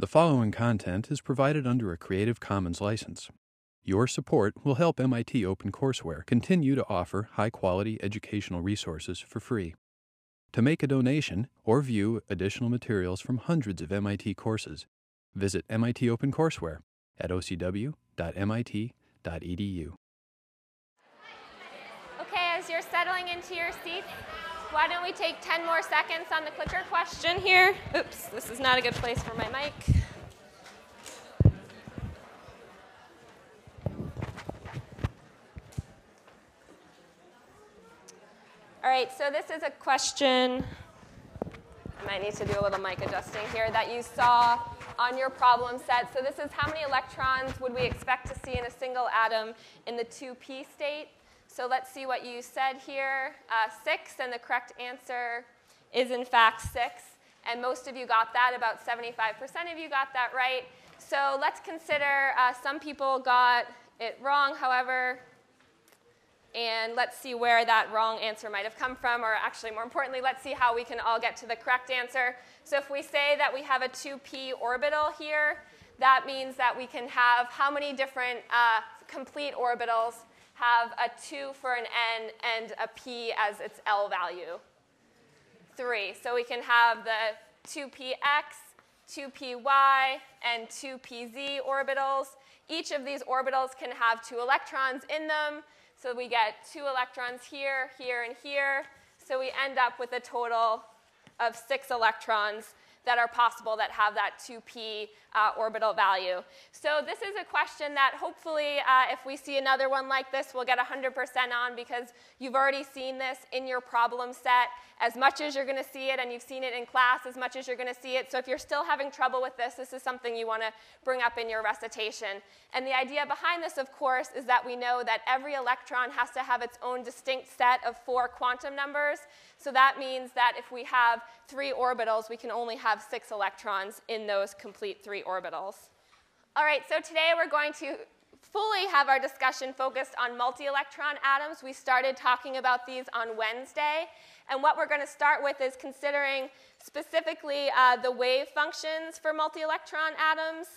The following content is provided under a Creative Commons license. Your support will help MIT OpenCourseware continue to offer high quality educational resources for free. To make a donation or view additional materials from hundreds of MIT courses, visit MIT OpenCourseware at ocw.mit.edu. Okay, as you're settling into your seats, why don't we take 10 more seconds on the clicker question here? Oops, this is not a good place for my mic. All right, so this is a question. I might need to do a little mic adjusting here that you saw on your problem set. So this is how many electrons would we expect to see in a single atom in the 2p state? So let's see what you said here. Uh, six, and the correct answer is in fact six. And most of you got that, about 75% of you got that right. So let's consider uh, some people got it wrong, however, and let's see where that wrong answer might have come from, or actually, more importantly, let's see how we can all get to the correct answer. So if we say that we have a 2p orbital here, that means that we can have how many different uh, complete orbitals have a 2 for an n and a p as its L value? 3. So we can have the 2px, 2py, and 2pz orbitals. Each of these orbitals can have two electrons in them. So we get two electrons here, here, and here. So we end up with a total of six electrons that are possible that have that 2p uh, orbital value. So this is a question that hopefully, uh, if we see another one like this, we'll get 100% on because you've already seen this in your problem set as much as you're going to see it, and you've seen it in class as much as you're going to see it. So if you're still having trouble with this, this is something you want to bring up in your recitation. And the idea behind this, of course, is that we know that every electron has to have its own distinct set of four quantum numbers. So that means that if we have three orbitals, we can only have six electrons in those complete three orbitals. All right, so today we're going to fully have our discussion focused on multi-electron atoms. We started talking about these on Wednesday. And what we're going to start with is considering specifically uh, the wave functions for multi-electron atoms.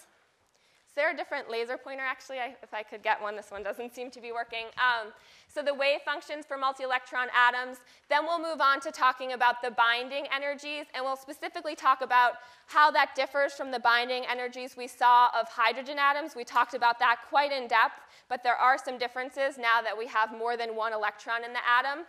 Is there a different laser pointer, actually? I, if I could get one, this one doesn't seem to be working. Um, so the wave functions for multi-electron atoms. Then we'll move on to talking about the binding energies, and we'll specifically talk about how that differs from the binding energies we saw of hydrogen atoms. We talked about that quite in depth, but there are some differences now that we have more than one electron in the atom.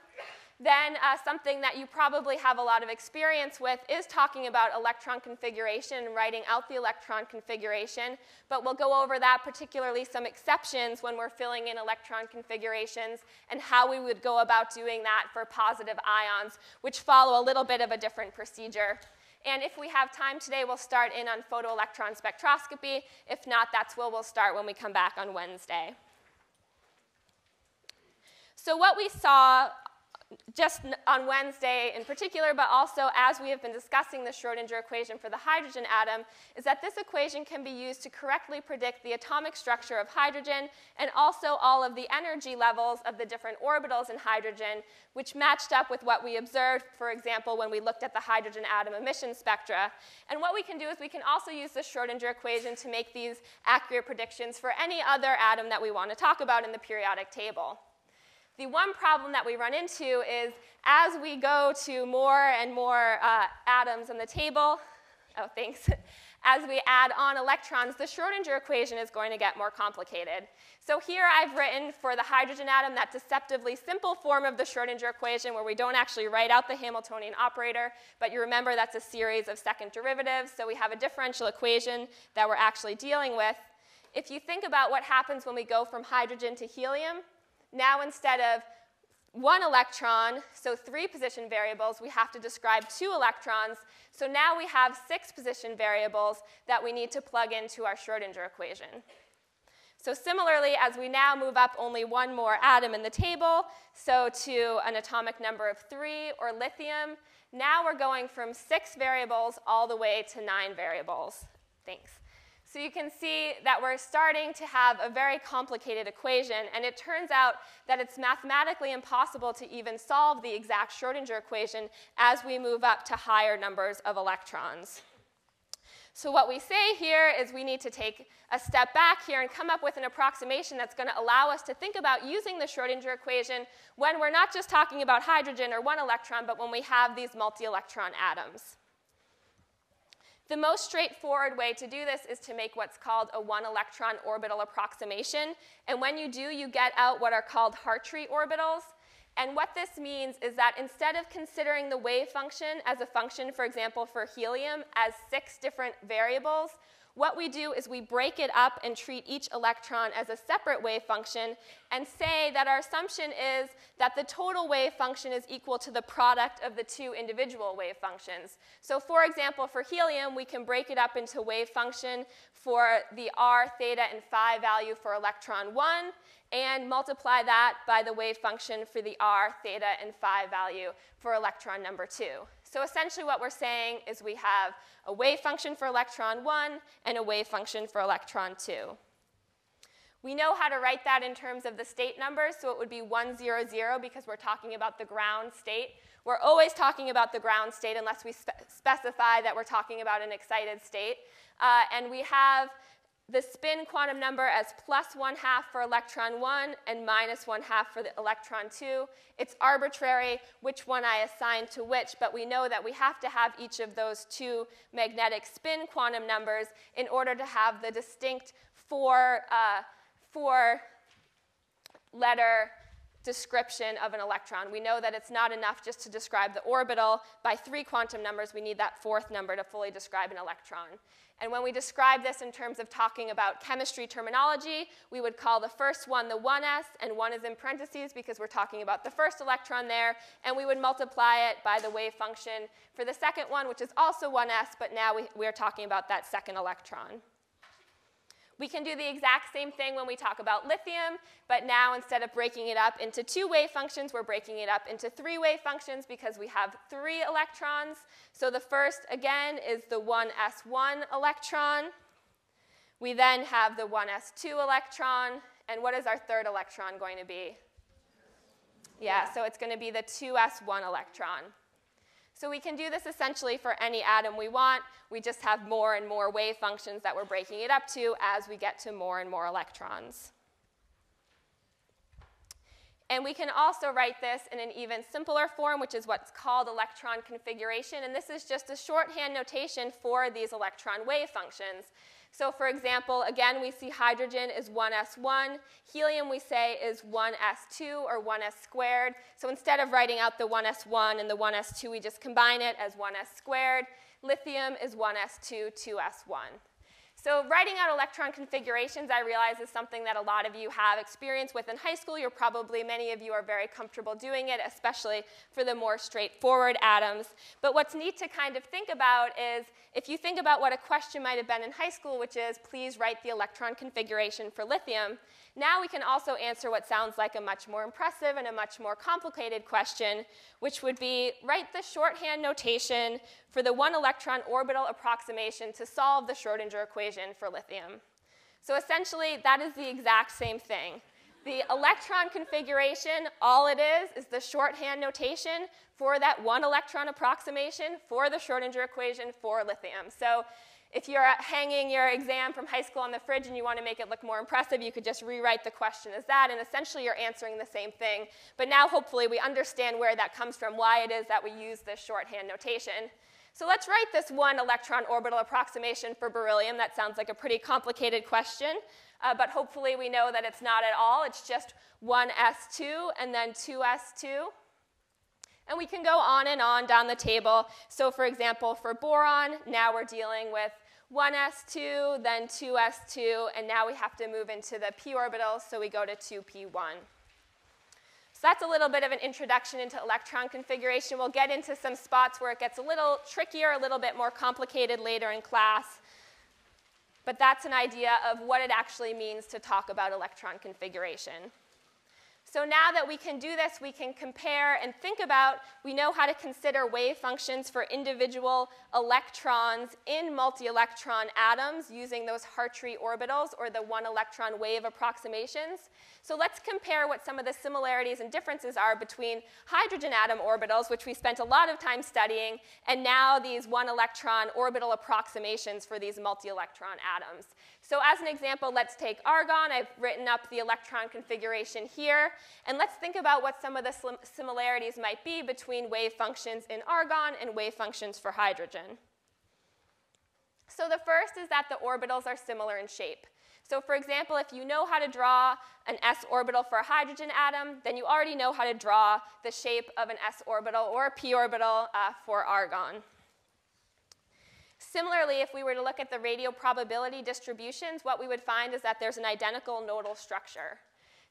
Then uh, something that you probably have a lot of experience with is talking about electron configuration and writing out the electron configuration. But we'll go over that, particularly some exceptions when we're filling in electron configurations and how we would go about doing that for positive ions, which follow a little bit of a different procedure. And if we have time today, we'll start in on photoelectron spectroscopy. If not, that's where we'll start when we come back on Wednesday. So what we saw just on Wednesday in particular, but also as we have been discussing the Schrodinger equation for the hydrogen atom, is that this equation can be used to correctly predict the atomic structure of hydrogen and also all of the energy levels of the different orbitals in hydrogen, which matched up with what we observed, for example, when we looked at the hydrogen atom emission spectra. And what we can do is we can also use the Schrodinger equation to make these accurate predictions for any other atom that we want to talk about in the periodic table. The one problem that we run into is as we go to more and more uh, atoms on the table, oh, thanks, as we add on electrons, the Schrodinger equation is going to get more complicated. So here I've written for the hydrogen atom that deceptively simple form of the Schrodinger equation where we don't actually write out the Hamiltonian operator, but you remember that's a series of second derivatives, so we have a differential equation that we're actually dealing with. If you think about what happens when we go from hydrogen to helium, now instead of one electron, so three position variables, we have to describe two electrons. So now we have six position variables that we need to plug into our Schrodinger equation. So similarly, as we now move up only one more atom in the table, so to an atomic number of three, or lithium, now we're going from six variables all the way to nine variables. Thanks. So you can see that we're starting to have a very complicated equation, and it turns out that it's mathematically impossible to even solve the exact Schrodinger equation as we move up to higher numbers of electrons. So what we say here is we need to take a step back here and come up with an approximation that's going to allow us to think about using the Schrodinger equation when we're not just talking about hydrogen or one electron, but when we have these multi-electron atoms. The most straightforward way to do this is to make what's called a one electron orbital approximation. And when you do, you get out what are called Hartree orbitals. And what this means is that instead of considering the wave function as a function, for example, for helium as six different variables, what we do is we break it up and treat each electron as a separate wave function and say that our assumption is that the total wave function is equal to the product of the two individual wave functions. So for example, for helium, we can break it up into wave function for the r, theta, and phi value for electron 1 and multiply that by the wave function for the r, theta, and phi value for electron number 2. So essentially what we're saying is we have a wave function for electron 1 and a wave function for electron 2. We know how to write that in terms of the state numbers, so it would be 1, 0, 0 because we're talking about the ground state. We're always talking about the ground state unless we spe specify that we're talking about an excited state. Uh, and we have the spin quantum number as plus 1 half for electron 1 and minus 1 half for the electron 2. It's arbitrary which one I assign to which, but we know that we have to have each of those two magnetic spin quantum numbers in order to have the distinct four, uh, four letter description of an electron. We know that it's not enough just to describe the orbital. By three quantum numbers, we need that fourth number to fully describe an electron. And when we describe this in terms of talking about chemistry terminology, we would call the first one the 1s, and 1 is in parentheses because we're talking about the first electron there, and we would multiply it by the wave function for the second one, which is also 1s, but now we, we're talking about that second electron. We can do the exact same thing when we talk about lithium, but now instead of breaking it up into two wave functions, we're breaking it up into three wave functions because we have three electrons. So the first, again, is the 1s1 electron. We then have the 1s2 electron. And what is our third electron going to be? Yeah, so it's going to be the 2s1 electron. So we can do this essentially for any atom we want. We just have more and more wave functions that we're breaking it up to as we get to more and more electrons. And we can also write this in an even simpler form, which is what's called electron configuration. And this is just a shorthand notation for these electron wave functions. So for example, again, we see hydrogen is 1s1. Helium, we say, is 1s2 or 1s squared. So instead of writing out the 1s1 and the 1s2, we just combine it as 1s squared. Lithium is 1s2, 2s1. So writing out electron configurations, I realize, is something that a lot of you have experience with in high school. You're probably, many of you are very comfortable doing it, especially for the more straightforward atoms. But what's neat to kind of think about is if you think about what a question might have been in high school, which is, please write the electron configuration for lithium, now we can also answer what sounds like a much more impressive and a much more complicated question, which would be write the shorthand notation for the one electron orbital approximation to solve the Schrodinger equation for lithium. So essentially, that is the exact same thing. The electron configuration, all it is, is the shorthand notation for that one electron approximation for the Schrodinger equation for lithium. So if you're hanging your exam from high school on the fridge and you want to make it look more impressive, you could just rewrite the question as that, and essentially you're answering the same thing. But now hopefully we understand where that comes from, why it is that we use this shorthand notation. So let's write this one electron orbital approximation for beryllium. That sounds like a pretty complicated question, uh, but hopefully we know that it's not at all. It's just 1s2 and then 2s2. And we can go on and on down the table. So for example, for boron, now we're dealing with 1s2, then 2s2, and now we have to move into the p orbitals, so we go to 2p1. So that's a little bit of an introduction into electron configuration. We'll get into some spots where it gets a little trickier, a little bit more complicated later in class. But that's an idea of what it actually means to talk about electron configuration. So now that we can do this, we can compare and think about, we know how to consider wave functions for individual electrons in multi-electron atoms using those Hartree orbitals or the one electron wave approximations. So let's compare what some of the similarities and differences are between hydrogen atom orbitals, which we spent a lot of time studying, and now these one electron orbital approximations for these multi-electron atoms. So as an example, let's take argon. I've written up the electron configuration here. And let's think about what some of the similarities might be between wave functions in argon and wave functions for hydrogen. So the first is that the orbitals are similar in shape. So for example, if you know how to draw an s orbital for a hydrogen atom, then you already know how to draw the shape of an s orbital or a p orbital uh, for argon. Similarly, if we were to look at the radial probability distributions, what we would find is that there's an identical nodal structure.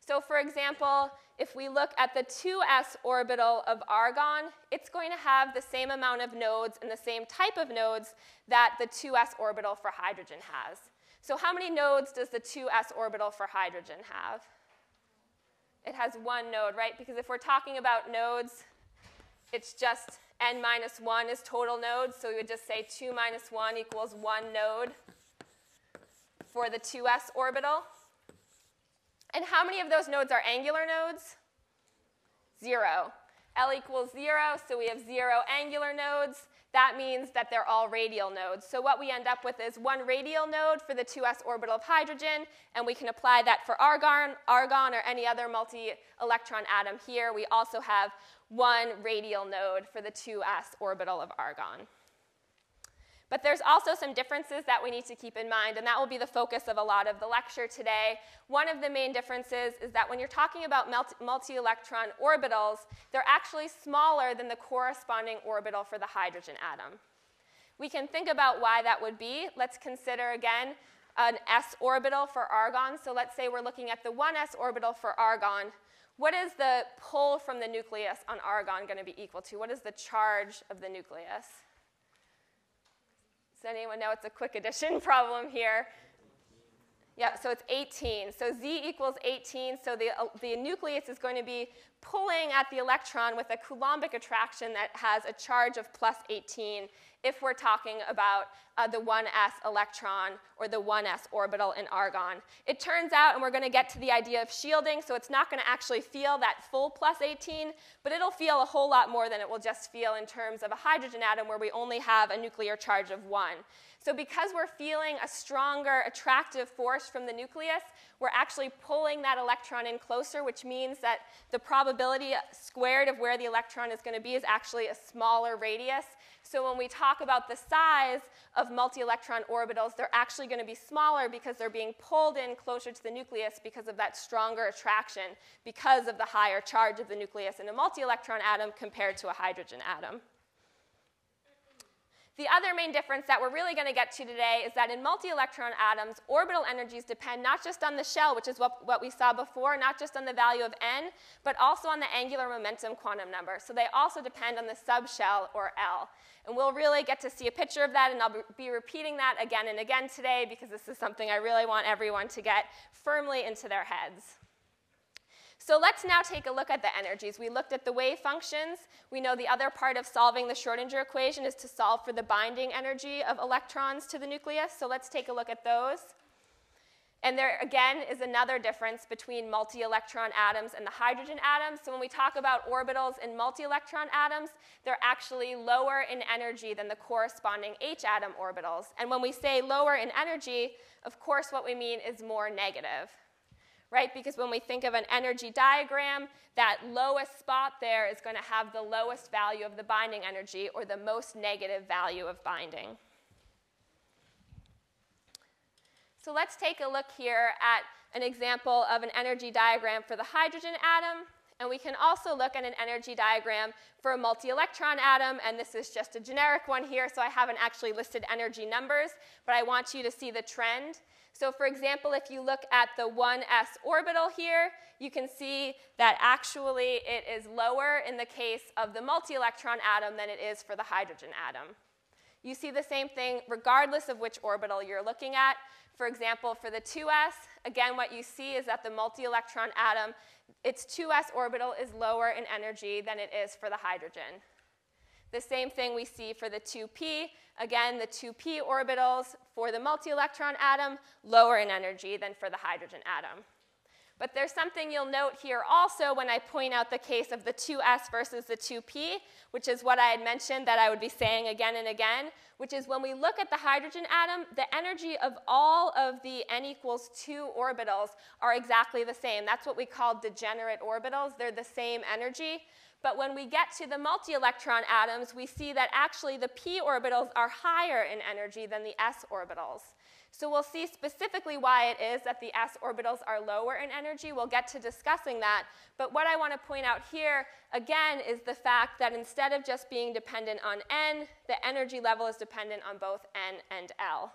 So for example, if we look at the 2s orbital of argon, it's going to have the same amount of nodes and the same type of nodes that the 2s orbital for hydrogen has. So how many nodes does the 2s orbital for hydrogen have? It has one node, right? Because if we're talking about nodes, it's just n minus 1 is total nodes, so we would just say 2 minus 1 equals 1 node for the 2s orbital. And how many of those nodes are angular nodes? Zero. L equals 0, so we have zero angular nodes. That means that they're all radial nodes. So what we end up with is one radial node for the 2s orbital of hydrogen, and we can apply that for argon, argon or any other multi-electron atom here. We also have one radial node for the 2s orbital of argon. But there's also some differences that we need to keep in mind, and that will be the focus of a lot of the lecture today. One of the main differences is that when you're talking about multi electron orbitals, they're actually smaller than the corresponding orbital for the hydrogen atom. We can think about why that would be. Let's consider again an s orbital for argon. So let's say we're looking at the 1s orbital for argon. What is the pull from the nucleus on argon going to be equal to? What is the charge of the nucleus? Does anyone know it's a quick addition problem here? Yeah, so it's 18. So Z equals 18. So the, uh, the nucleus is going to be pulling at the electron with a Coulombic attraction that has a charge of plus 18 if we're talking about uh, the 1s electron or the 1s orbital in argon. It turns out, and we're going to get to the idea of shielding, so it's not going to actually feel that full plus 18, but it'll feel a whole lot more than it will just feel in terms of a hydrogen atom where we only have a nuclear charge of 1. So because we're feeling a stronger attractive force from the nucleus, we're actually pulling that electron in closer, which means that the probability squared of where the electron is going to be is actually a smaller radius. So when we talk about the size of multi-electron orbitals, they're actually going to be smaller because they're being pulled in closer to the nucleus because of that stronger attraction, because of the higher charge of the nucleus in a multi-electron atom compared to a hydrogen atom. The other main difference that we're really going to get to today is that in multi-electron atoms, orbital energies depend not just on the shell, which is what, what we saw before, not just on the value of n, but also on the angular momentum quantum number. So they also depend on the subshell, or L. And we'll really get to see a picture of that, and I'll be repeating that again and again today because this is something I really want everyone to get firmly into their heads. So let's now take a look at the energies. We looked at the wave functions. We know the other part of solving the Schrodinger equation is to solve for the binding energy of electrons to the nucleus. So let's take a look at those. And there, again, is another difference between multi-electron atoms and the hydrogen atoms. So when we talk about orbitals in multi-electron atoms, they're actually lower in energy than the corresponding H atom orbitals. And when we say lower in energy, of course what we mean is more negative right? Because when we think of an energy diagram, that lowest spot there is going to have the lowest value of the binding energy or the most negative value of binding. So let's take a look here at an example of an energy diagram for the hydrogen atom. And we can also look at an energy diagram for a multi-electron atom, and this is just a generic one here, so I haven't actually listed energy numbers, but I want you to see the trend. So for example, if you look at the 1s orbital here, you can see that actually it is lower in the case of the multi-electron atom than it is for the hydrogen atom. You see the same thing regardless of which orbital you're looking at. For example, for the 2s, again, what you see is that the multi-electron atom, its 2s orbital is lower in energy than it is for the hydrogen. The same thing we see for the 2p. Again, the 2p orbitals for the multi-electron atom, lower in energy than for the hydrogen atom. But there's something you'll note here also when I point out the case of the 2s versus the 2p, which is what I had mentioned that I would be saying again and again, which is when we look at the hydrogen atom, the energy of all of the n equals 2 orbitals are exactly the same. That's what we call degenerate orbitals. They're the same energy. But when we get to the multi-electron atoms, we see that actually the p orbitals are higher in energy than the s orbitals. So we'll see specifically why it is that the s orbitals are lower in energy. We'll get to discussing that. But what I want to point out here, again, is the fact that instead of just being dependent on n, the energy level is dependent on both n and l.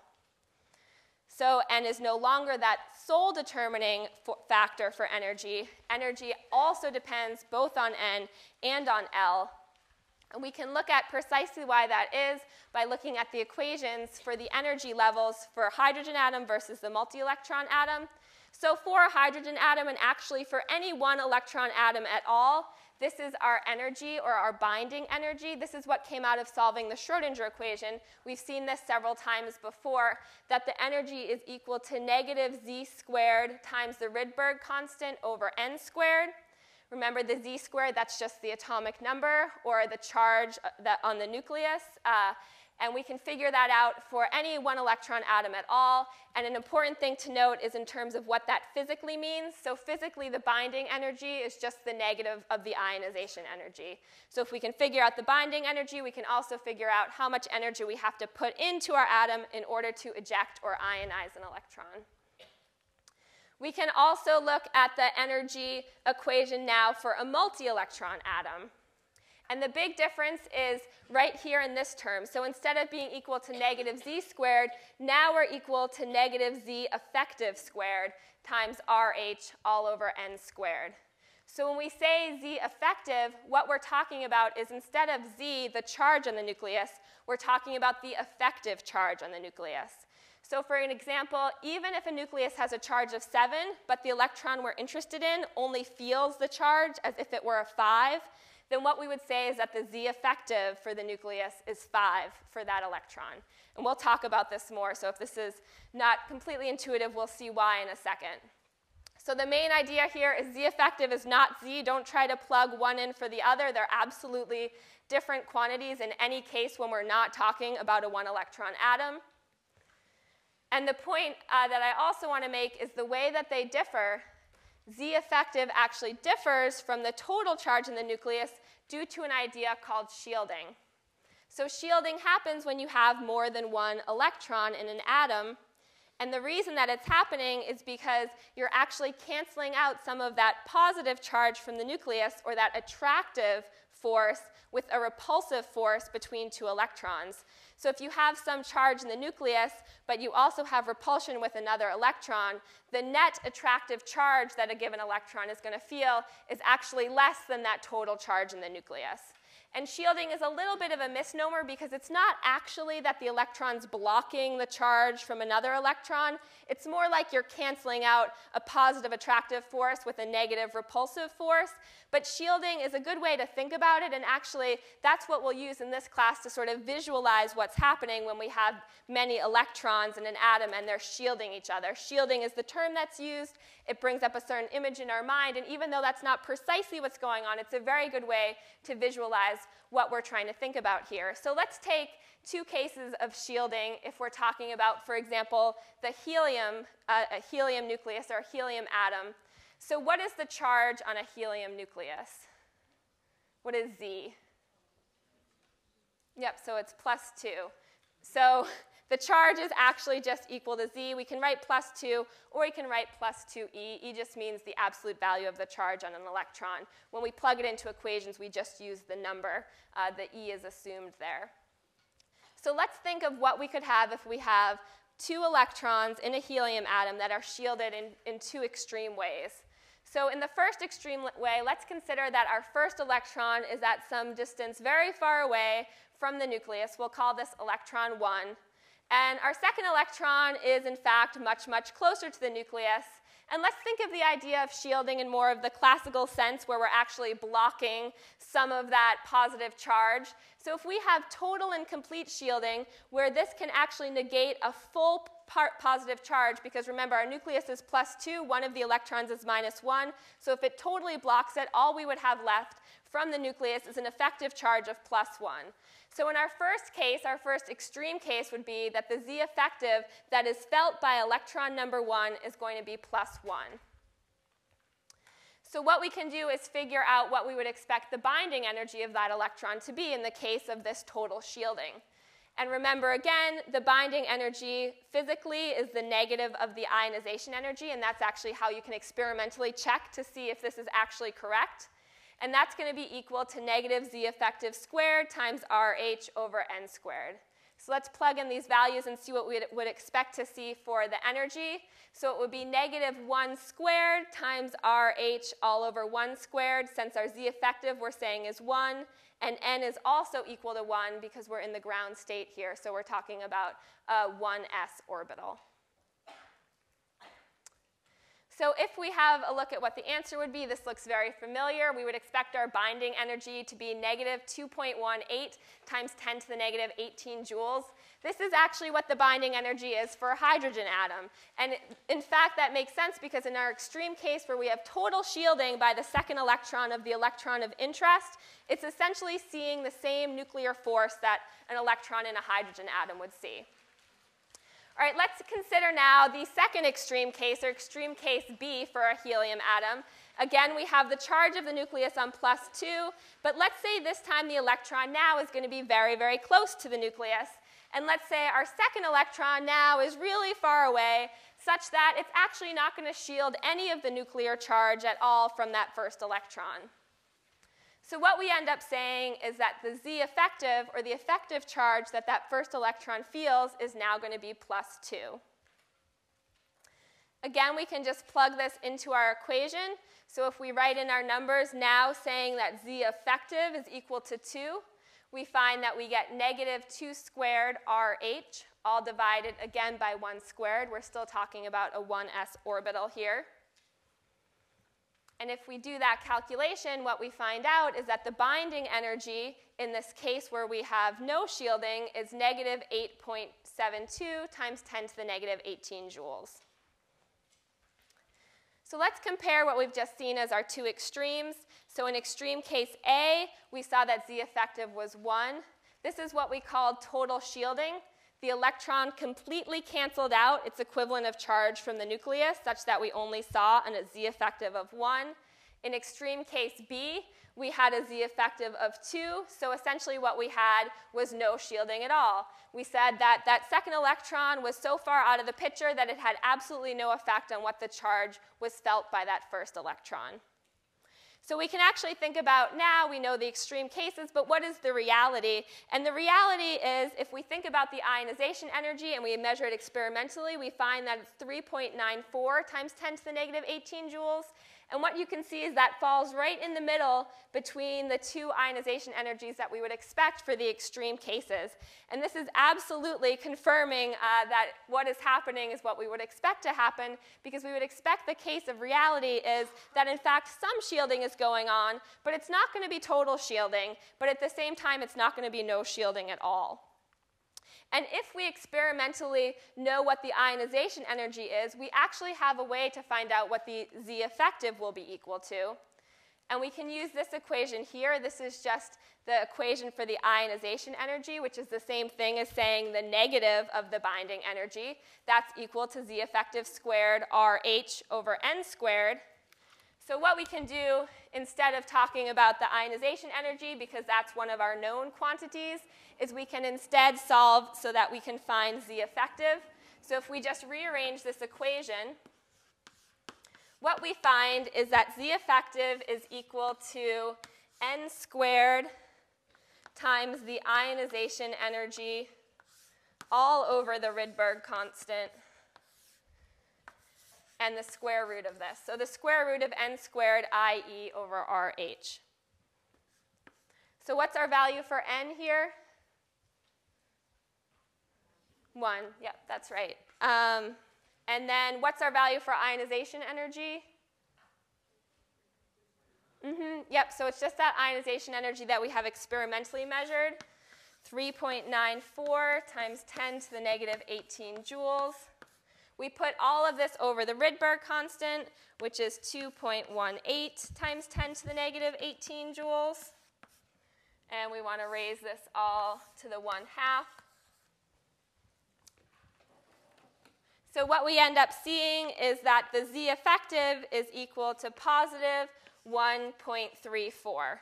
So n is no longer that sole determining factor for energy. Energy also depends both on n and on l. And we can look at precisely why that is by looking at the equations for the energy levels for a hydrogen atom versus the multi-electron atom. So for a hydrogen atom, and actually for any one electron atom at all, this is our energy or our binding energy. This is what came out of solving the Schrodinger equation. We've seen this several times before, that the energy is equal to negative z squared times the Rydberg constant over n squared. Remember the z squared, that's just the atomic number or the charge uh, on the nucleus. Uh, and we can figure that out for any one electron atom at all. And an important thing to note is in terms of what that physically means. So physically, the binding energy is just the negative of the ionization energy. So if we can figure out the binding energy, we can also figure out how much energy we have to put into our atom in order to eject or ionize an electron. We can also look at the energy equation now for a multi-electron atom. And the big difference is right here in this term. So instead of being equal to negative z squared, now we're equal to negative z effective squared times RH all over n squared. So when we say z effective, what we're talking about is instead of z, the charge on the nucleus, we're talking about the effective charge on the nucleus. So for an example, even if a nucleus has a charge of 7, but the electron we're interested in only feels the charge as if it were a 5, then what we would say is that the Z effective for the nucleus is 5 for that electron. And we'll talk about this more, so if this is not completely intuitive, we'll see why in a second. So the main idea here is Z effective is not Z. Don't try to plug one in for the other. They're absolutely different quantities in any case when we're not talking about a one electron atom. And the point uh, that I also want to make is the way that they differ, Z effective actually differs from the total charge in the nucleus due to an idea called shielding. So shielding happens when you have more than one electron in an atom. And the reason that it's happening is because you're actually canceling out some of that positive charge from the nucleus or that attractive force with a repulsive force between two electrons. So if you have some charge in the nucleus, but you also have repulsion with another electron, the net attractive charge that a given electron is going to feel is actually less than that total charge in the nucleus. And shielding is a little bit of a misnomer because it's not actually that the electron's blocking the charge from another electron. It's more like you're canceling out a positive attractive force with a negative repulsive force. But shielding is a good way to think about it, and actually, that's what we'll use in this class to sort of visualize what's happening when we have many electrons in an atom and they're shielding each other. Shielding is the term that's used. It brings up a certain image in our mind, and even though that's not precisely what's going on, it's a very good way to visualize what we're trying to think about here. So let's take two cases of shielding if we're talking about, for example, the helium, uh, a helium nucleus or a helium atom. So what is the charge on a helium nucleus? What is Z? Yep, so it's plus 2. So the charge is actually just equal to Z. We can write plus 2, or we can write plus 2E. E just means the absolute value of the charge on an electron. When we plug it into equations, we just use the number. Uh, the E is assumed there. So let's think of what we could have if we have two electrons in a helium atom that are shielded in, in two extreme ways. So in the first extreme way, let's consider that our first electron is at some distance very far away from the nucleus. We'll call this electron 1. And our second electron is, in fact, much, much closer to the nucleus. And let's think of the idea of shielding in more of the classical sense where we're actually blocking some of that positive charge. So if we have total and complete shielding, where this can actually negate a full part positive charge, because remember, our nucleus is plus 2, one of the electrons is minus 1. So if it totally blocks it, all we would have left from the nucleus is an effective charge of plus 1. So in our first case, our first extreme case would be that the Z effective that is felt by electron number 1 is going to be plus 1. So what we can do is figure out what we would expect the binding energy of that electron to be in the case of this total shielding. And remember again, the binding energy physically is the negative of the ionization energy, and that's actually how you can experimentally check to see if this is actually correct. And that's going to be equal to negative z effective squared times RH over n squared. So let's plug in these values and see what we would expect to see for the energy. So it would be negative 1 squared times RH all over 1 squared. Since our z effective we're saying is 1, and n is also equal to 1 because we're in the ground state here. So we're talking about uh, a 1s orbital. So if we have a look at what the answer would be, this looks very familiar. We would expect our binding energy to be negative 2.18 times 10 to the negative 18 joules. This is actually what the binding energy is for a hydrogen atom. And in fact, that makes sense because in our extreme case where we have total shielding by the second electron of the electron of interest, it's essentially seeing the same nuclear force that an electron in a hydrogen atom would see. All right, let's consider now the second extreme case, or extreme case B for a helium atom. Again, we have the charge of the nucleus on plus 2, but let's say this time the electron now is going to be very, very close to the nucleus. And let's say our second electron now is really far away, such that it's actually not going to shield any of the nuclear charge at all from that first electron. So what we end up saying is that the Z effective, or the effective charge that that first electron feels, is now going to be plus 2. Again, we can just plug this into our equation. So if we write in our numbers now saying that Z effective is equal to 2, we find that we get negative 2 squared RH, all divided again by 1 squared. We're still talking about a 1s orbital here. And if we do that calculation, what we find out is that the binding energy in this case where we have no shielding is negative 8.72 times 10 to the negative 18 joules. So let's compare what we've just seen as our two extremes. So in extreme case A, we saw that Z effective was 1. This is what we call total shielding. The electron completely canceled out its equivalent of charge from the nucleus, such that we only saw an, a Z effective of 1. In extreme case B, we had a Z effective of 2, so essentially what we had was no shielding at all. We said that that second electron was so far out of the picture that it had absolutely no effect on what the charge was felt by that first electron. So we can actually think about now, we know the extreme cases, but what is the reality? And the reality is, if we think about the ionization energy and we measure it experimentally, we find that it's 3.94 times 10 to the negative 18 joules. And what you can see is that falls right in the middle between the two ionization energies that we would expect for the extreme cases. And this is absolutely confirming uh, that what is happening is what we would expect to happen, because we would expect the case of reality is that in fact some shielding is going on, but it's not going to be total shielding, but at the same time it's not going to be no shielding at all. And if we experimentally know what the ionization energy is, we actually have a way to find out what the Z effective will be equal to. And we can use this equation here. This is just the equation for the ionization energy, which is the same thing as saying the negative of the binding energy. That's equal to Z effective squared RH over N squared. So what we can do, instead of talking about the ionization energy, because that's one of our known quantities, is we can instead solve so that we can find Z effective. So if we just rearrange this equation, what we find is that Z effective is equal to n squared times the ionization energy all over the Rydberg constant and the square root of this. So the square root of n squared IE over RH. So what's our value for n here? 1. Yep, that's right. Um, and then what's our value for ionization energy? Mm-hmm, yep, so it's just that ionization energy that we have experimentally measured. 3.94 times 10 to the negative 18 joules. We put all of this over the Rydberg constant, which is 2.18 times 10 to the negative 18 joules. And we want to raise this all to the 1 half. So what we end up seeing is that the Z effective is equal to positive 1.34.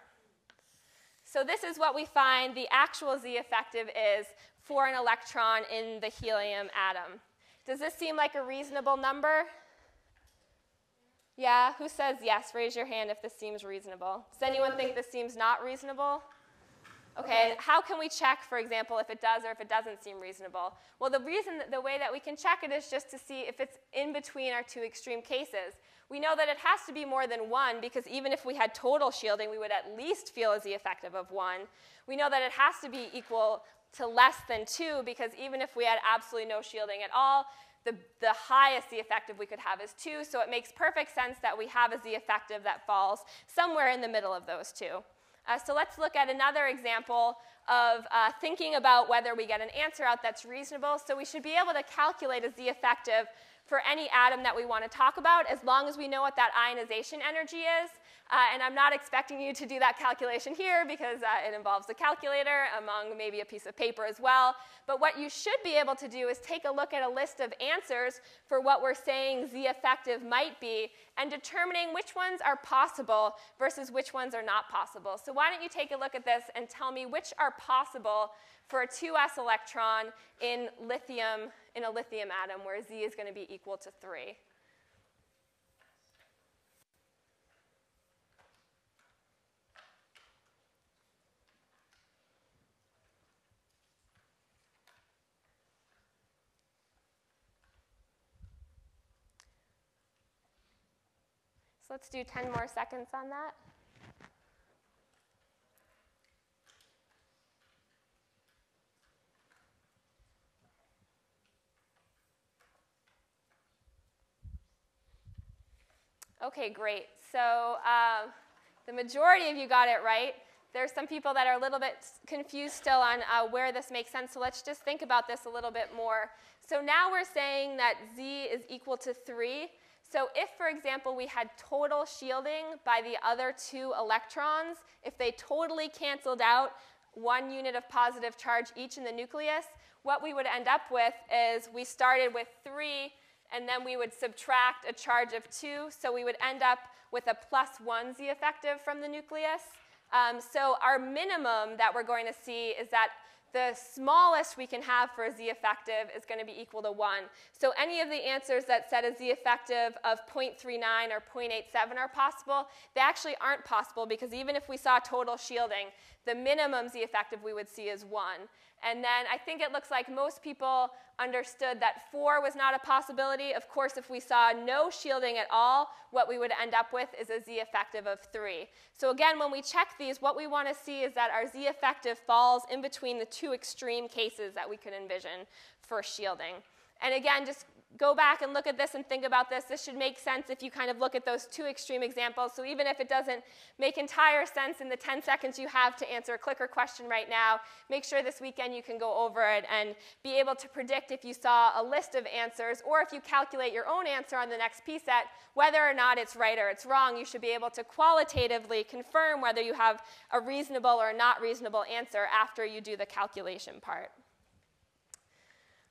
So this is what we find the actual Z effective is for an electron in the helium atom. Does this seem like a reasonable number? Yeah, who says yes? Raise your hand if this seems reasonable. Does anyone think this seems not reasonable? Okay, how can we check, for example, if it does or if it doesn't seem reasonable? Well, the reason, the way that we can check it is just to see if it's in between our two extreme cases. We know that it has to be more than one because even if we had total shielding, we would at least feel as the effective of one. We know that it has to be equal to less than two because even if we had absolutely no shielding at all, the, the highest Z effective we could have is two. So it makes perfect sense that we have a Z effective that falls somewhere in the middle of those two. Uh, so let's look at another example of uh, thinking about whether we get an answer out that's reasonable. So we should be able to calculate a Z effective for any atom that we want to talk about as long as we know what that ionization energy is. Uh, and I'm not expecting you to do that calculation here because uh, it involves a calculator among maybe a piece of paper as well. But what you should be able to do is take a look at a list of answers for what we're saying Z effective might be and determining which ones are possible versus which ones are not possible. So why don't you take a look at this and tell me which are possible for a 2s electron in lithium in a lithium atom where Z is going to be equal to 3. So let's do 10 more seconds on that. Okay, great. So um, the majority of you got it right. There's some people that are a little bit confused still on uh, where this makes sense, so let's just think about this a little bit more. So now we're saying that z is equal to 3. So if, for example, we had total shielding by the other two electrons, if they totally canceled out one unit of positive charge each in the nucleus, what we would end up with is we started with 3, and then we would subtract a charge of 2, so we would end up with a plus 1 Z effective from the nucleus. Um, so our minimum that we're going to see is that the smallest we can have for a z effective is going to be equal to 1. So any of the answers that set a z effective of 0.39 or 0.87 are possible, they actually aren't possible because even if we saw total shielding, the minimum z effective we would see is 1. And then I think it looks like most people understood that 4 was not a possibility. Of course, if we saw no shielding at all, what we would end up with is a z effective of 3. So again, when we check these, what we want to see is that our z effective falls in between the two extreme cases that we could envision for shielding. And again, just go back and look at this and think about this. This should make sense if you kind of look at those two extreme examples. So even if it doesn't make entire sense in the 10 seconds you have to answer a clicker question right now, make sure this weekend you can go over it and be able to predict if you saw a list of answers or if you calculate your own answer on the next P set, whether or not it's right or it's wrong, you should be able to qualitatively confirm whether you have a reasonable or not reasonable answer after you do the calculation part.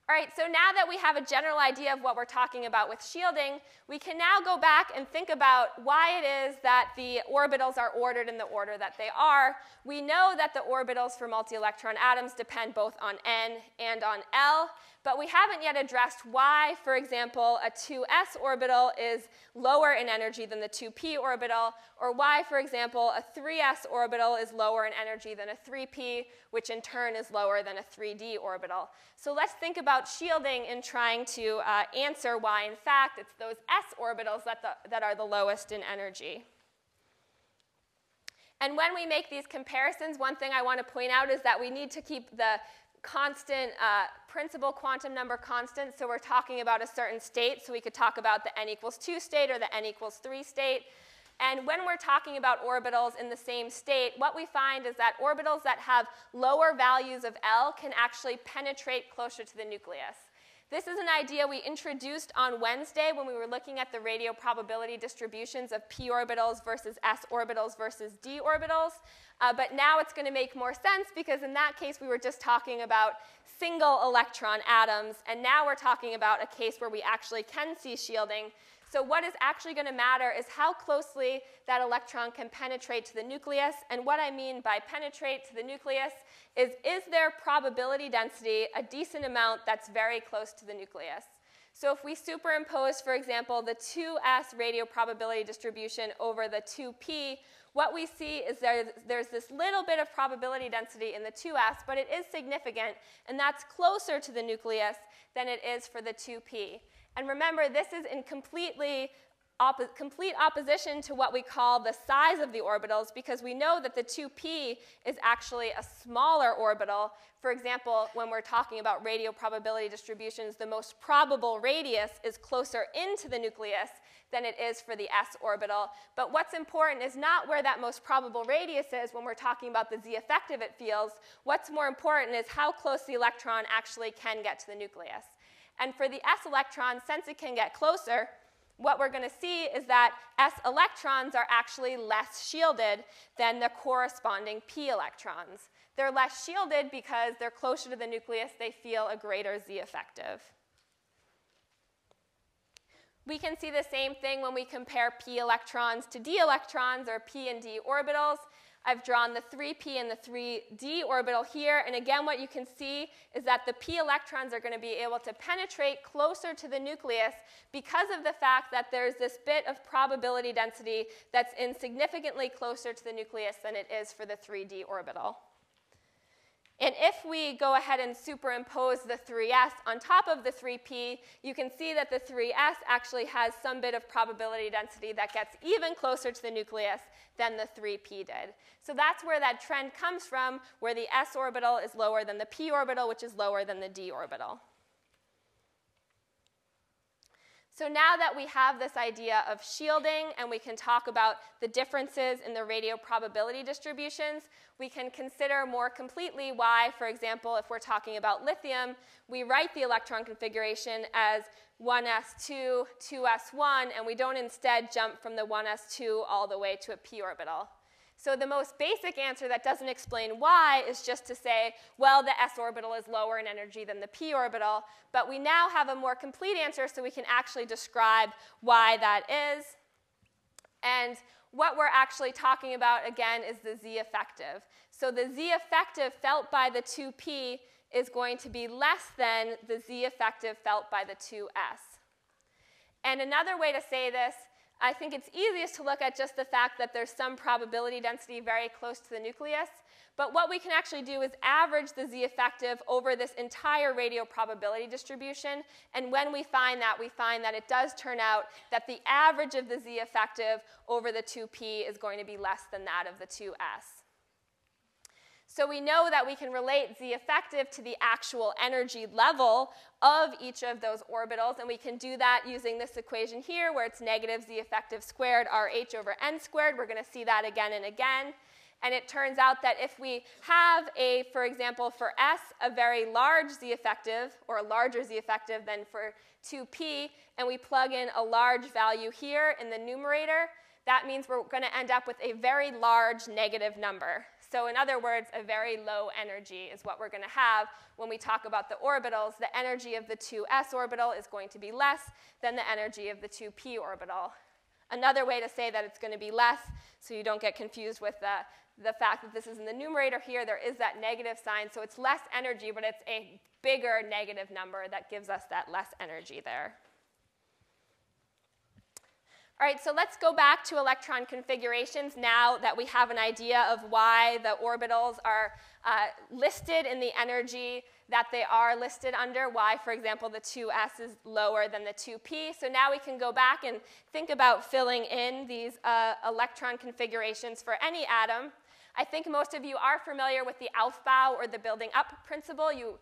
All right, so now that we have a general idea of what we're talking about with shielding, we can now go back and think about why it is that the orbitals are ordered in the order that they are. We know that the orbitals for multi-electron atoms depend both on n and on l, but we haven't yet addressed why, for example, a 2s orbital is lower in energy than the 2p orbital, or why, for example, a 3s orbital is lower in energy than a 3p, which in turn is lower than a 3d orbital. So let's think about shielding in trying to uh, answer why, in fact, it's those s orbitals that, the, that are the lowest in energy. And when we make these comparisons, one thing I want to point out is that we need to keep the constant, uh, principal quantum number constant. So we're talking about a certain state. So we could talk about the n equals 2 state or the n equals 3 state. And when we're talking about orbitals in the same state, what we find is that orbitals that have lower values of L can actually penetrate closer to the nucleus. This is an idea we introduced on Wednesday when we were looking at the radial probability distributions of p orbitals versus s orbitals versus d orbitals. Uh, but now it's going to make more sense because in that case we were just talking about single electron atoms, and now we're talking about a case where we actually can see shielding. So what is actually going to matter is how closely that electron can penetrate to the nucleus. And what I mean by penetrate to the nucleus is, is there probability density a decent amount that's very close to the nucleus? So if we superimpose, for example, the 2s radial probability distribution over the 2p, what we see is there's, there's this little bit of probability density in the 2s, but it is significant, and that's closer to the nucleus than it is for the 2p. And remember, this is in completely complete opposition to what we call the size of the orbitals because we know that the 2p is actually a smaller orbital. For example, when we're talking about radial probability distributions, the most probable radius is closer into the nucleus than it is for the s orbital. But what's important is not where that most probable radius is when we're talking about the z effective it feels. What's more important is how close the electron actually can get to the nucleus. And for the s electrons, since it can get closer, what we're going to see is that s electrons are actually less shielded than the corresponding p electrons. They're less shielded because they're closer to the nucleus, they feel a greater z effective. We can see the same thing when we compare p electrons to d electrons or p and d orbitals. I've drawn the 3p and the 3d orbital here. And again, what you can see is that the p electrons are going to be able to penetrate closer to the nucleus because of the fact that there's this bit of probability density that's insignificantly closer to the nucleus than it is for the 3d orbital. And if we go ahead and superimpose the 3s on top of the 3p, you can see that the 3s actually has some bit of probability density that gets even closer to the nucleus than the 3p did. So that's where that trend comes from, where the s orbital is lower than the p orbital, which is lower than the d orbital. So now that we have this idea of shielding and we can talk about the differences in the radial probability distributions, we can consider more completely why, for example, if we're talking about lithium, we write the electron configuration as 1s2, 2s1, and we don't instead jump from the 1s2 all the way to a p orbital. So the most basic answer that doesn't explain why is just to say, well, the s orbital is lower in energy than the p orbital. But we now have a more complete answer so we can actually describe why that is. And what we're actually talking about, again, is the z effective. So the z effective felt by the 2p is going to be less than the z effective felt by the 2s. And another way to say this I think it's easiest to look at just the fact that there's some probability density very close to the nucleus. But what we can actually do is average the z effective over this entire radial probability distribution. And when we find that, we find that it does turn out that the average of the z effective over the 2p is going to be less than that of the 2s. So we know that we can relate z effective to the actual energy level of each of those orbitals, and we can do that using this equation here where it's negative z effective squared RH over n squared. We're going to see that again and again. And it turns out that if we have a, for example, for S, a very large z effective, or a larger z effective than for 2p, and we plug in a large value here in the numerator, that means we're going to end up with a very large negative number. So in other words, a very low energy is what we're going to have when we talk about the orbitals. The energy of the 2s orbital is going to be less than the energy of the 2p orbital. Another way to say that it's going to be less, so you don't get confused with the, the fact that this is in the numerator here, there is that negative sign, so it's less energy, but it's a bigger negative number that gives us that less energy there. All right, so let's go back to electron configurations now that we have an idea of why the orbitals are uh, listed in the energy that they are listed under, why, for example, the 2s is lower than the 2p. So now we can go back and think about filling in these uh, electron configurations for any atom. I think most of you are familiar with the Aufbau or the building up principle. You,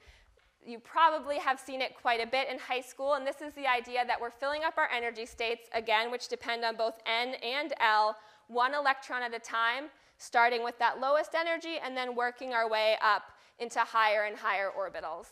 you probably have seen it quite a bit in high school, and this is the idea that we're filling up our energy states, again, which depend on both N and L, one electron at a time, starting with that lowest energy and then working our way up into higher and higher orbitals.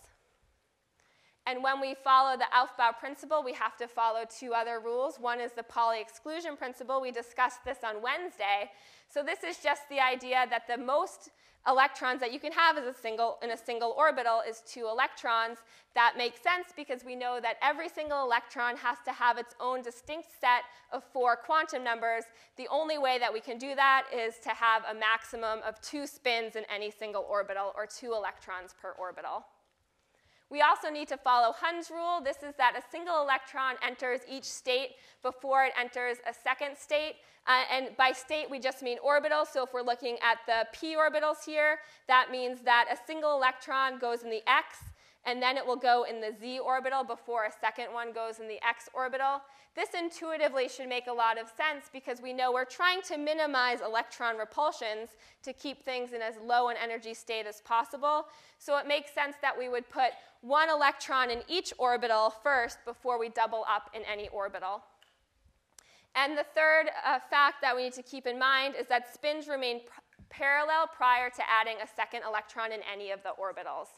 And when we follow the Aufbau principle, we have to follow two other rules. One is the Pauli exclusion principle. We discussed this on Wednesday. So this is just the idea that the most electrons that you can have a single, in a single orbital is two electrons. That makes sense because we know that every single electron has to have its own distinct set of four quantum numbers. The only way that we can do that is to have a maximum of two spins in any single orbital or two electrons per orbital. We also need to follow Hund's rule. This is that a single electron enters each state before it enters a second state. Uh, and by state, we just mean orbital. So if we're looking at the p orbitals here, that means that a single electron goes in the x and then it will go in the z orbital before a second one goes in the x orbital. This intuitively should make a lot of sense because we know we're trying to minimize electron repulsions to keep things in as low an energy state as possible. So it makes sense that we would put one electron in each orbital first before we double up in any orbital. And the third uh, fact that we need to keep in mind is that spins remain pr parallel prior to adding a second electron in any of the orbitals.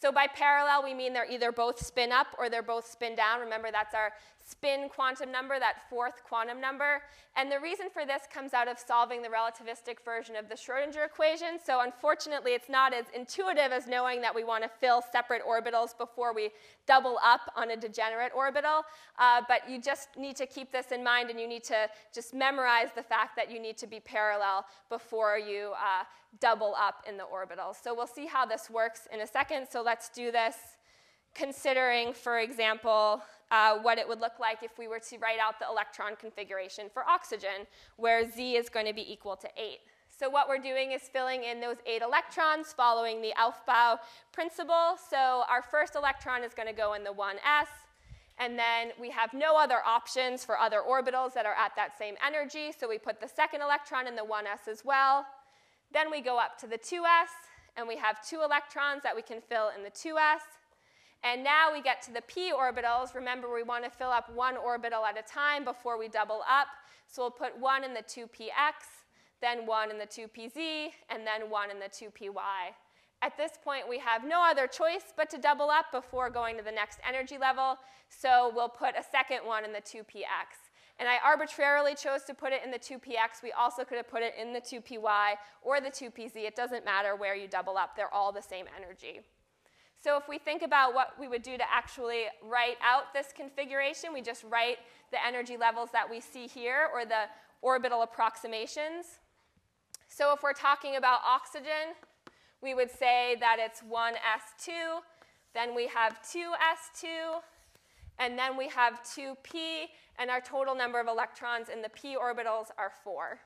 So by parallel, we mean they're either both spin up or they're both spin down. Remember, that's our spin quantum number, that fourth quantum number. And the reason for this comes out of solving the relativistic version of the Schrodinger equation. So unfortunately, it's not as intuitive as knowing that we want to fill separate orbitals before we double up on a degenerate orbital. Uh, but you just need to keep this in mind, and you need to just memorize the fact that you need to be parallel before you uh, double up in the orbital. So we'll see how this works in a second. So let's do this considering, for example, uh, what it would look like if we were to write out the electron configuration for oxygen, where Z is going to be equal to 8. So what we're doing is filling in those 8 electrons following the Aufbau principle. So our first electron is going to go in the 1s, and then we have no other options for other orbitals that are at that same energy, so we put the second electron in the 1s as well. Then we go up to the 2s, and we have two electrons that we can fill in the 2s. And now we get to the p orbitals. Remember, we want to fill up one orbital at a time before we double up. So we'll put 1 in the 2px, then 1 in the 2pz, and then 1 in the 2py. At this point, we have no other choice but to double up before going to the next energy level. So we'll put a second one in the 2px. And I arbitrarily chose to put it in the 2px. We also could have put it in the 2py or the 2pz. It doesn't matter where you double up. They're all the same energy. So if we think about what we would do to actually write out this configuration, we just write the energy levels that we see here or the orbital approximations. So if we're talking about oxygen, we would say that it's 1s2, then we have 2s2, and then we have 2p, and our total number of electrons in the p orbitals are 4.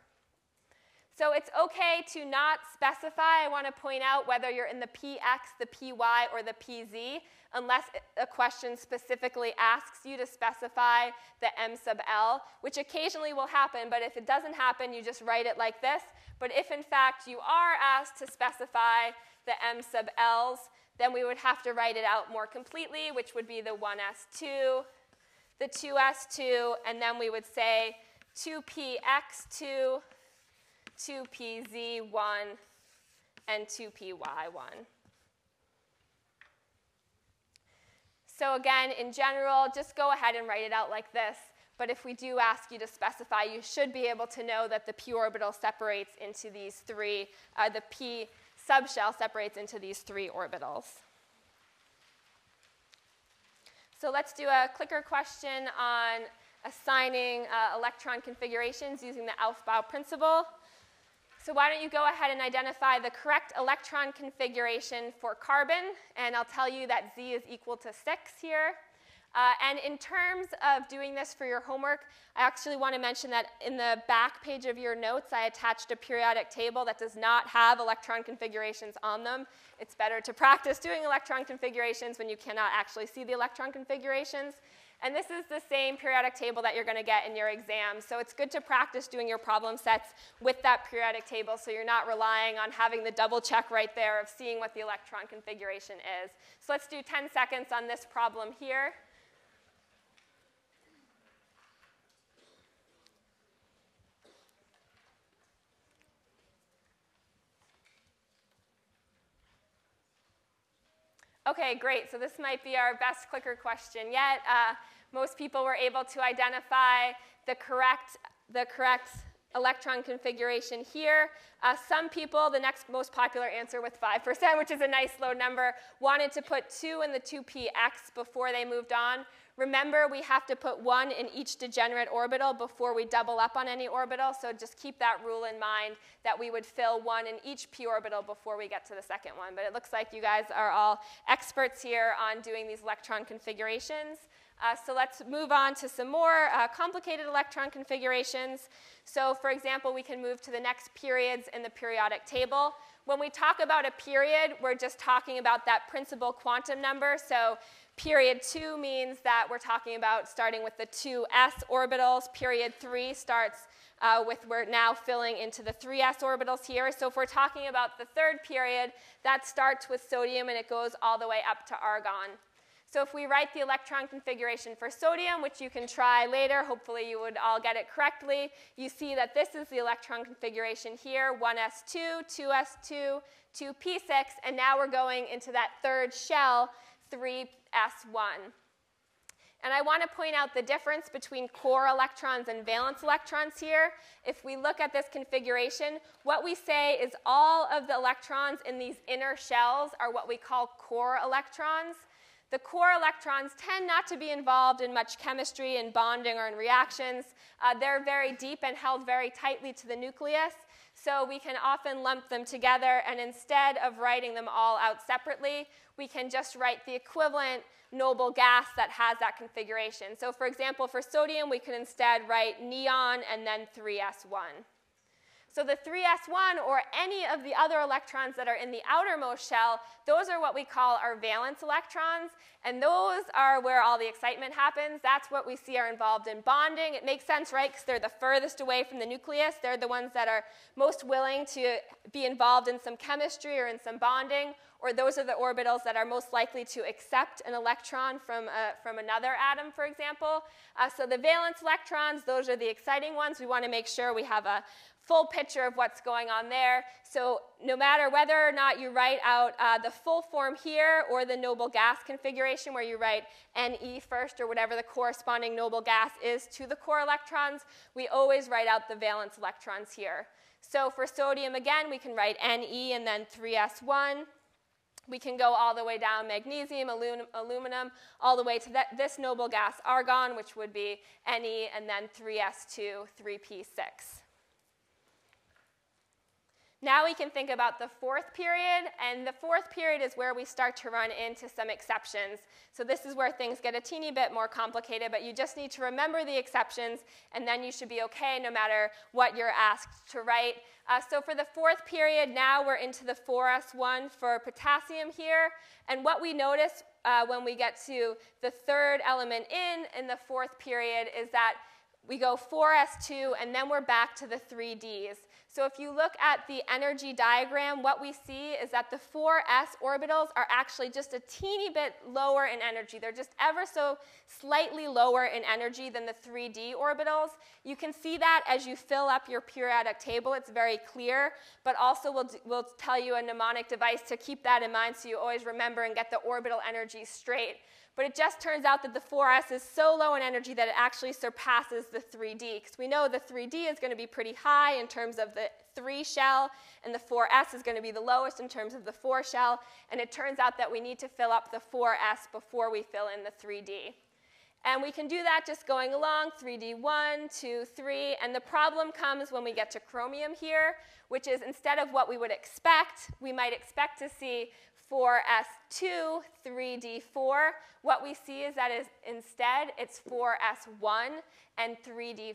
So it's okay to not specify, I want to point out, whether you're in the px, the py, or the pz, unless a question specifically asks you to specify the m sub l, which occasionally will happen, but if it doesn't happen, you just write it like this. But if in fact you are asked to specify the m sub l's, then we would have to write it out more completely, which would be the 1s2, the 2s2, and then we would say 2px2 2pz1 and 2py1. So again, in general, just go ahead and write it out like this. But if we do ask you to specify, you should be able to know that the p orbital separates into these three, uh, the p subshell separates into these three orbitals. So let's do a clicker question on assigning uh, electron configurations using the Aufbau principle. So why don't you go ahead and identify the correct electron configuration for carbon, and I'll tell you that Z is equal to 6 here. Uh, and in terms of doing this for your homework, I actually want to mention that in the back page of your notes, I attached a periodic table that does not have electron configurations on them. It's better to practice doing electron configurations when you cannot actually see the electron configurations. And this is the same periodic table that you're going to get in your exam. So it's good to practice doing your problem sets with that periodic table so you're not relying on having the double check right there of seeing what the electron configuration is. So let's do 10 seconds on this problem here. Okay, great. So this might be our best clicker question yet. Uh, most people were able to identify the correct, the correct electron configuration here. Uh, some people, the next most popular answer with 5%, which is a nice low number, wanted to put 2 in the 2px before they moved on. Remember, we have to put 1 in each degenerate orbital before we double up on any orbital, so just keep that rule in mind that we would fill 1 in each p orbital before we get to the second one. But it looks like you guys are all experts here on doing these electron configurations. Uh, so let's move on to some more uh, complicated electron configurations. So for example, we can move to the next periods in the periodic table. When we talk about a period, we're just talking about that principal quantum number. So Period 2 means that we're talking about starting with the two s orbitals. Period 3 starts uh, with we're now filling into the 3s orbitals here. So if we're talking about the third period, that starts with sodium and it goes all the way up to argon. So if we write the electron configuration for sodium, which you can try later, hopefully you would all get it correctly, you see that this is the electron configuration here, 1s2, 2s2, 2p6, and now we're going into that third shell, 3 S1. And I want to point out the difference between core electrons and valence electrons here. If we look at this configuration, what we say is all of the electrons in these inner shells are what we call core electrons. The core electrons tend not to be involved in much chemistry and bonding or in reactions. Uh, they're very deep and held very tightly to the nucleus. So we can often lump them together, and instead of writing them all out separately, we can just write the equivalent noble gas that has that configuration. So for example, for sodium, we could instead write neon and then 3s1. So the 3s1 or any of the other electrons that are in the outermost shell, those are what we call our valence electrons, and those are where all the excitement happens. That's what we see are involved in bonding. It makes sense, right, because they're the furthest away from the nucleus. They're the ones that are most willing to be involved in some chemistry or in some bonding, or those are the orbitals that are most likely to accept an electron from, a, from another atom, for example. Uh, so the valence electrons, those are the exciting ones. We want to make sure we have a full picture of what's going on there. So no matter whether or not you write out uh, the full form here or the noble gas configuration where you write Ne first or whatever the corresponding noble gas is to the core electrons, we always write out the valence electrons here. So for sodium, again, we can write Ne and then 3s1. We can go all the way down magnesium, aluminum, all the way to that, this noble gas argon, which would be Ne and then 3s2, 3p6. Now we can think about the fourth period, and the fourth period is where we start to run into some exceptions. So this is where things get a teeny bit more complicated, but you just need to remember the exceptions, and then you should be okay no matter what you're asked to write. Uh, so for the fourth period, now we're into the 4s1 for potassium here, and what we notice uh, when we get to the third element in, in the fourth period, is that we go 4s2, and then we're back to the 3ds. So if you look at the energy diagram, what we see is that the 4s orbitals are actually just a teeny bit lower in energy. They're just ever so slightly lower in energy than the 3d orbitals. You can see that as you fill up your periodic table. It's very clear, but also we'll, we'll tell you a mnemonic device to keep that in mind so you always remember and get the orbital energy straight. But it just turns out that the 4s is so low in energy that it actually surpasses the 3d. Because we know the 3d is going to be pretty high in terms of the 3 shell, and the 4s is going to be the lowest in terms of the 4 shell. And it turns out that we need to fill up the 4s before we fill in the 3d. And we can do that just going along, 3D 1, 2, 3. And the problem comes when we get to chromium here, which is instead of what we would expect, we might expect to see 4s2, 3d4. What we see is that is instead it's 4s1 and 3d5.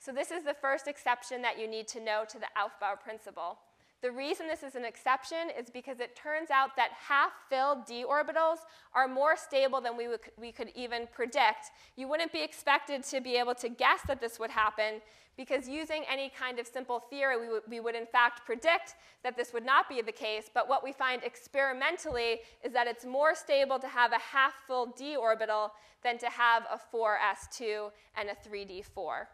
So this is the first exception that you need to know to the Aufbau principle. The reason this is an exception is because it turns out that half-filled d orbitals are more stable than we, we could even predict. You wouldn't be expected to be able to guess that this would happen because using any kind of simple theory, we, we would in fact predict that this would not be the case. But what we find experimentally is that it's more stable to have a half-filled d orbital than to have a 4s2 and a 3d4.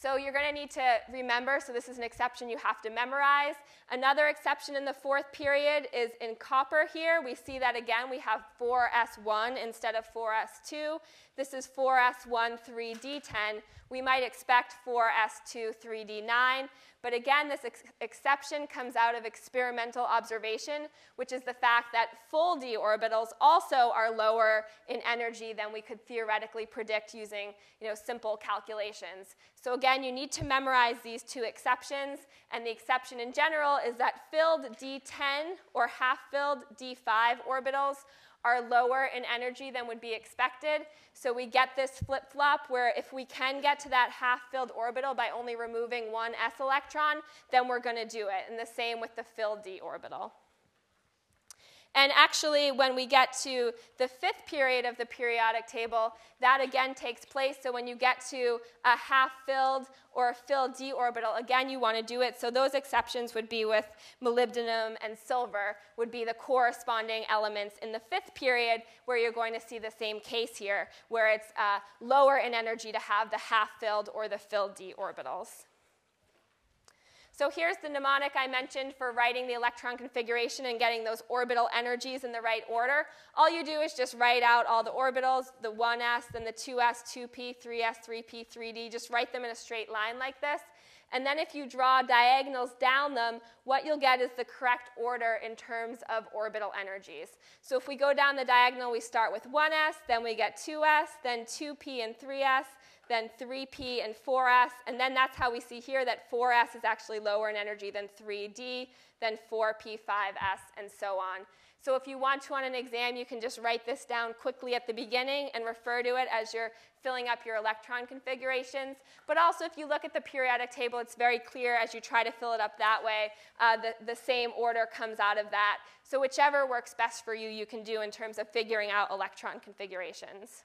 So you're going to need to remember, so this is an exception you have to memorize. Another exception in the fourth period is in copper here. We see that again, we have 4s1 instead of 4s2. This is 4s1 3d10. We might expect 4s2 3d9. But again, this ex exception comes out of experimental observation, which is the fact that full d orbitals also are lower in energy than we could theoretically predict using you know, simple calculations. So again, you need to memorize these two exceptions. And the exception in general is that filled d10 or half-filled d5 orbitals are lower in energy than would be expected. So we get this flip-flop where if we can get to that half-filled orbital by only removing one s electron, then we're going to do it. And the same with the filled d orbital. And actually, when we get to the fifth period of the periodic table, that again takes place. So when you get to a half-filled or a filled d orbital, again, you want to do it. So those exceptions would be with molybdenum and silver, would be the corresponding elements in the fifth period, where you're going to see the same case here, where it's uh, lower in energy to have the half-filled or the filled d orbitals. So here's the mnemonic I mentioned for writing the electron configuration and getting those orbital energies in the right order. All you do is just write out all the orbitals, the 1s, then the 2s, 2p, 3s, 3p, 3d. Just write them in a straight line like this. And then if you draw diagonals down them, what you'll get is the correct order in terms of orbital energies. So if we go down the diagonal, we start with 1s, then we get 2s, then 2p and 3s, then 3p and 4s, and then that's how we see here that 4s is actually lower in energy than 3d, then 4p, 5s, and so on. So if you want to on an exam, you can just write this down quickly at the beginning and refer to it as you're filling up your electron configurations. But also if you look at the periodic table, it's very clear as you try to fill it up that way, uh, the, the same order comes out of that. So whichever works best for you, you can do in terms of figuring out electron configurations.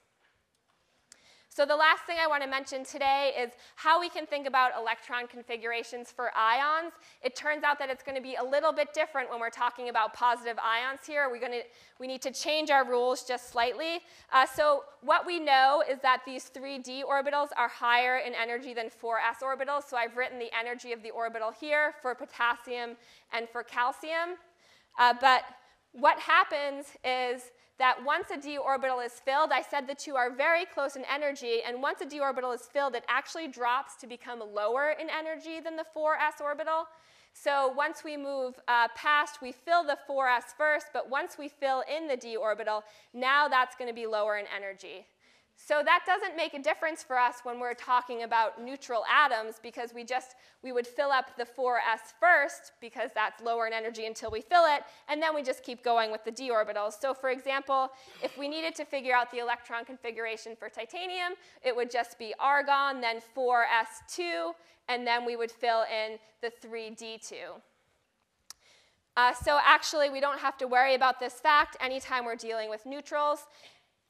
So the last thing I want to mention today is how we can think about electron configurations for ions. It turns out that it's going to be a little bit different when we're talking about positive ions here. We're going to, we need to change our rules just slightly. Uh, so what we know is that these 3d orbitals are higher in energy than 4s orbitals. So I've written the energy of the orbital here for potassium and for calcium. Uh, but what happens is that once a d orbital is filled, I said the two are very close in energy, and once a d orbital is filled, it actually drops to become lower in energy than the 4s orbital. So once we move uh, past, we fill the 4s first, but once we fill in the d orbital, now that's going to be lower in energy. So that doesn't make a difference for us when we're talking about neutral atoms because we just, we would fill up the 4s first because that's lower in energy until we fill it, and then we just keep going with the d orbitals. So for example, if we needed to figure out the electron configuration for titanium, it would just be argon, then 4s2, and then we would fill in the 3d2. Uh, so actually, we don't have to worry about this fact anytime we're dealing with neutrals.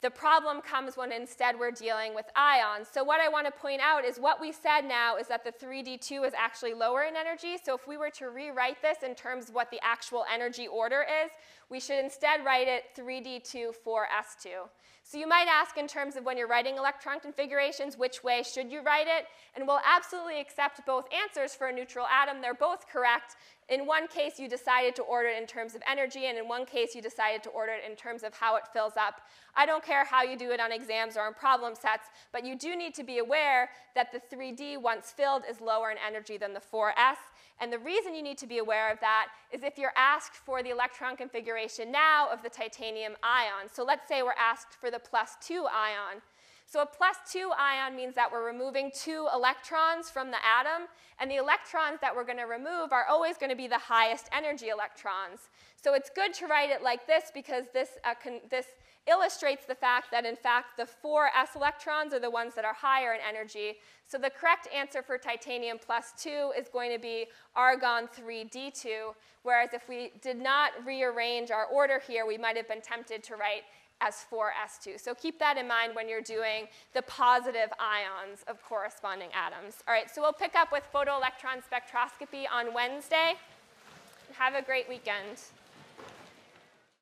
The problem comes when instead we're dealing with ions. So what I want to point out is what we said now is that the 3D2 is actually lower in energy. So if we were to rewrite this in terms of what the actual energy order is, we should instead write it 3D2 4S2. So you might ask in terms of when you're writing electron configurations, which way should you write it? And we'll absolutely accept both answers for a neutral atom. They're both correct. In one case, you decided to order it in terms of energy, and in one case, you decided to order it in terms of how it fills up. I don't care how you do it on exams or on problem sets, but you do need to be aware that the 3D, once filled, is lower in energy than the 4S. And the reason you need to be aware of that is if you're asked for the electron configuration now of the titanium ion. So let's say we're asked for the plus 2 ion. So a plus 2 ion means that we're removing two electrons from the atom, and the electrons that we're going to remove are always going to be the highest energy electrons. So it's good to write it like this because this, uh, this illustrates the fact that, in fact, the four s electrons are the ones that are higher in energy. So the correct answer for titanium plus 2 is going to be argon 3d2, whereas if we did not rearrange our order here, we might have been tempted to write S4S2. So keep that in mind when you're doing the positive ions of corresponding atoms. All right, so we'll pick up with photoelectron spectroscopy on Wednesday. Have a great weekend.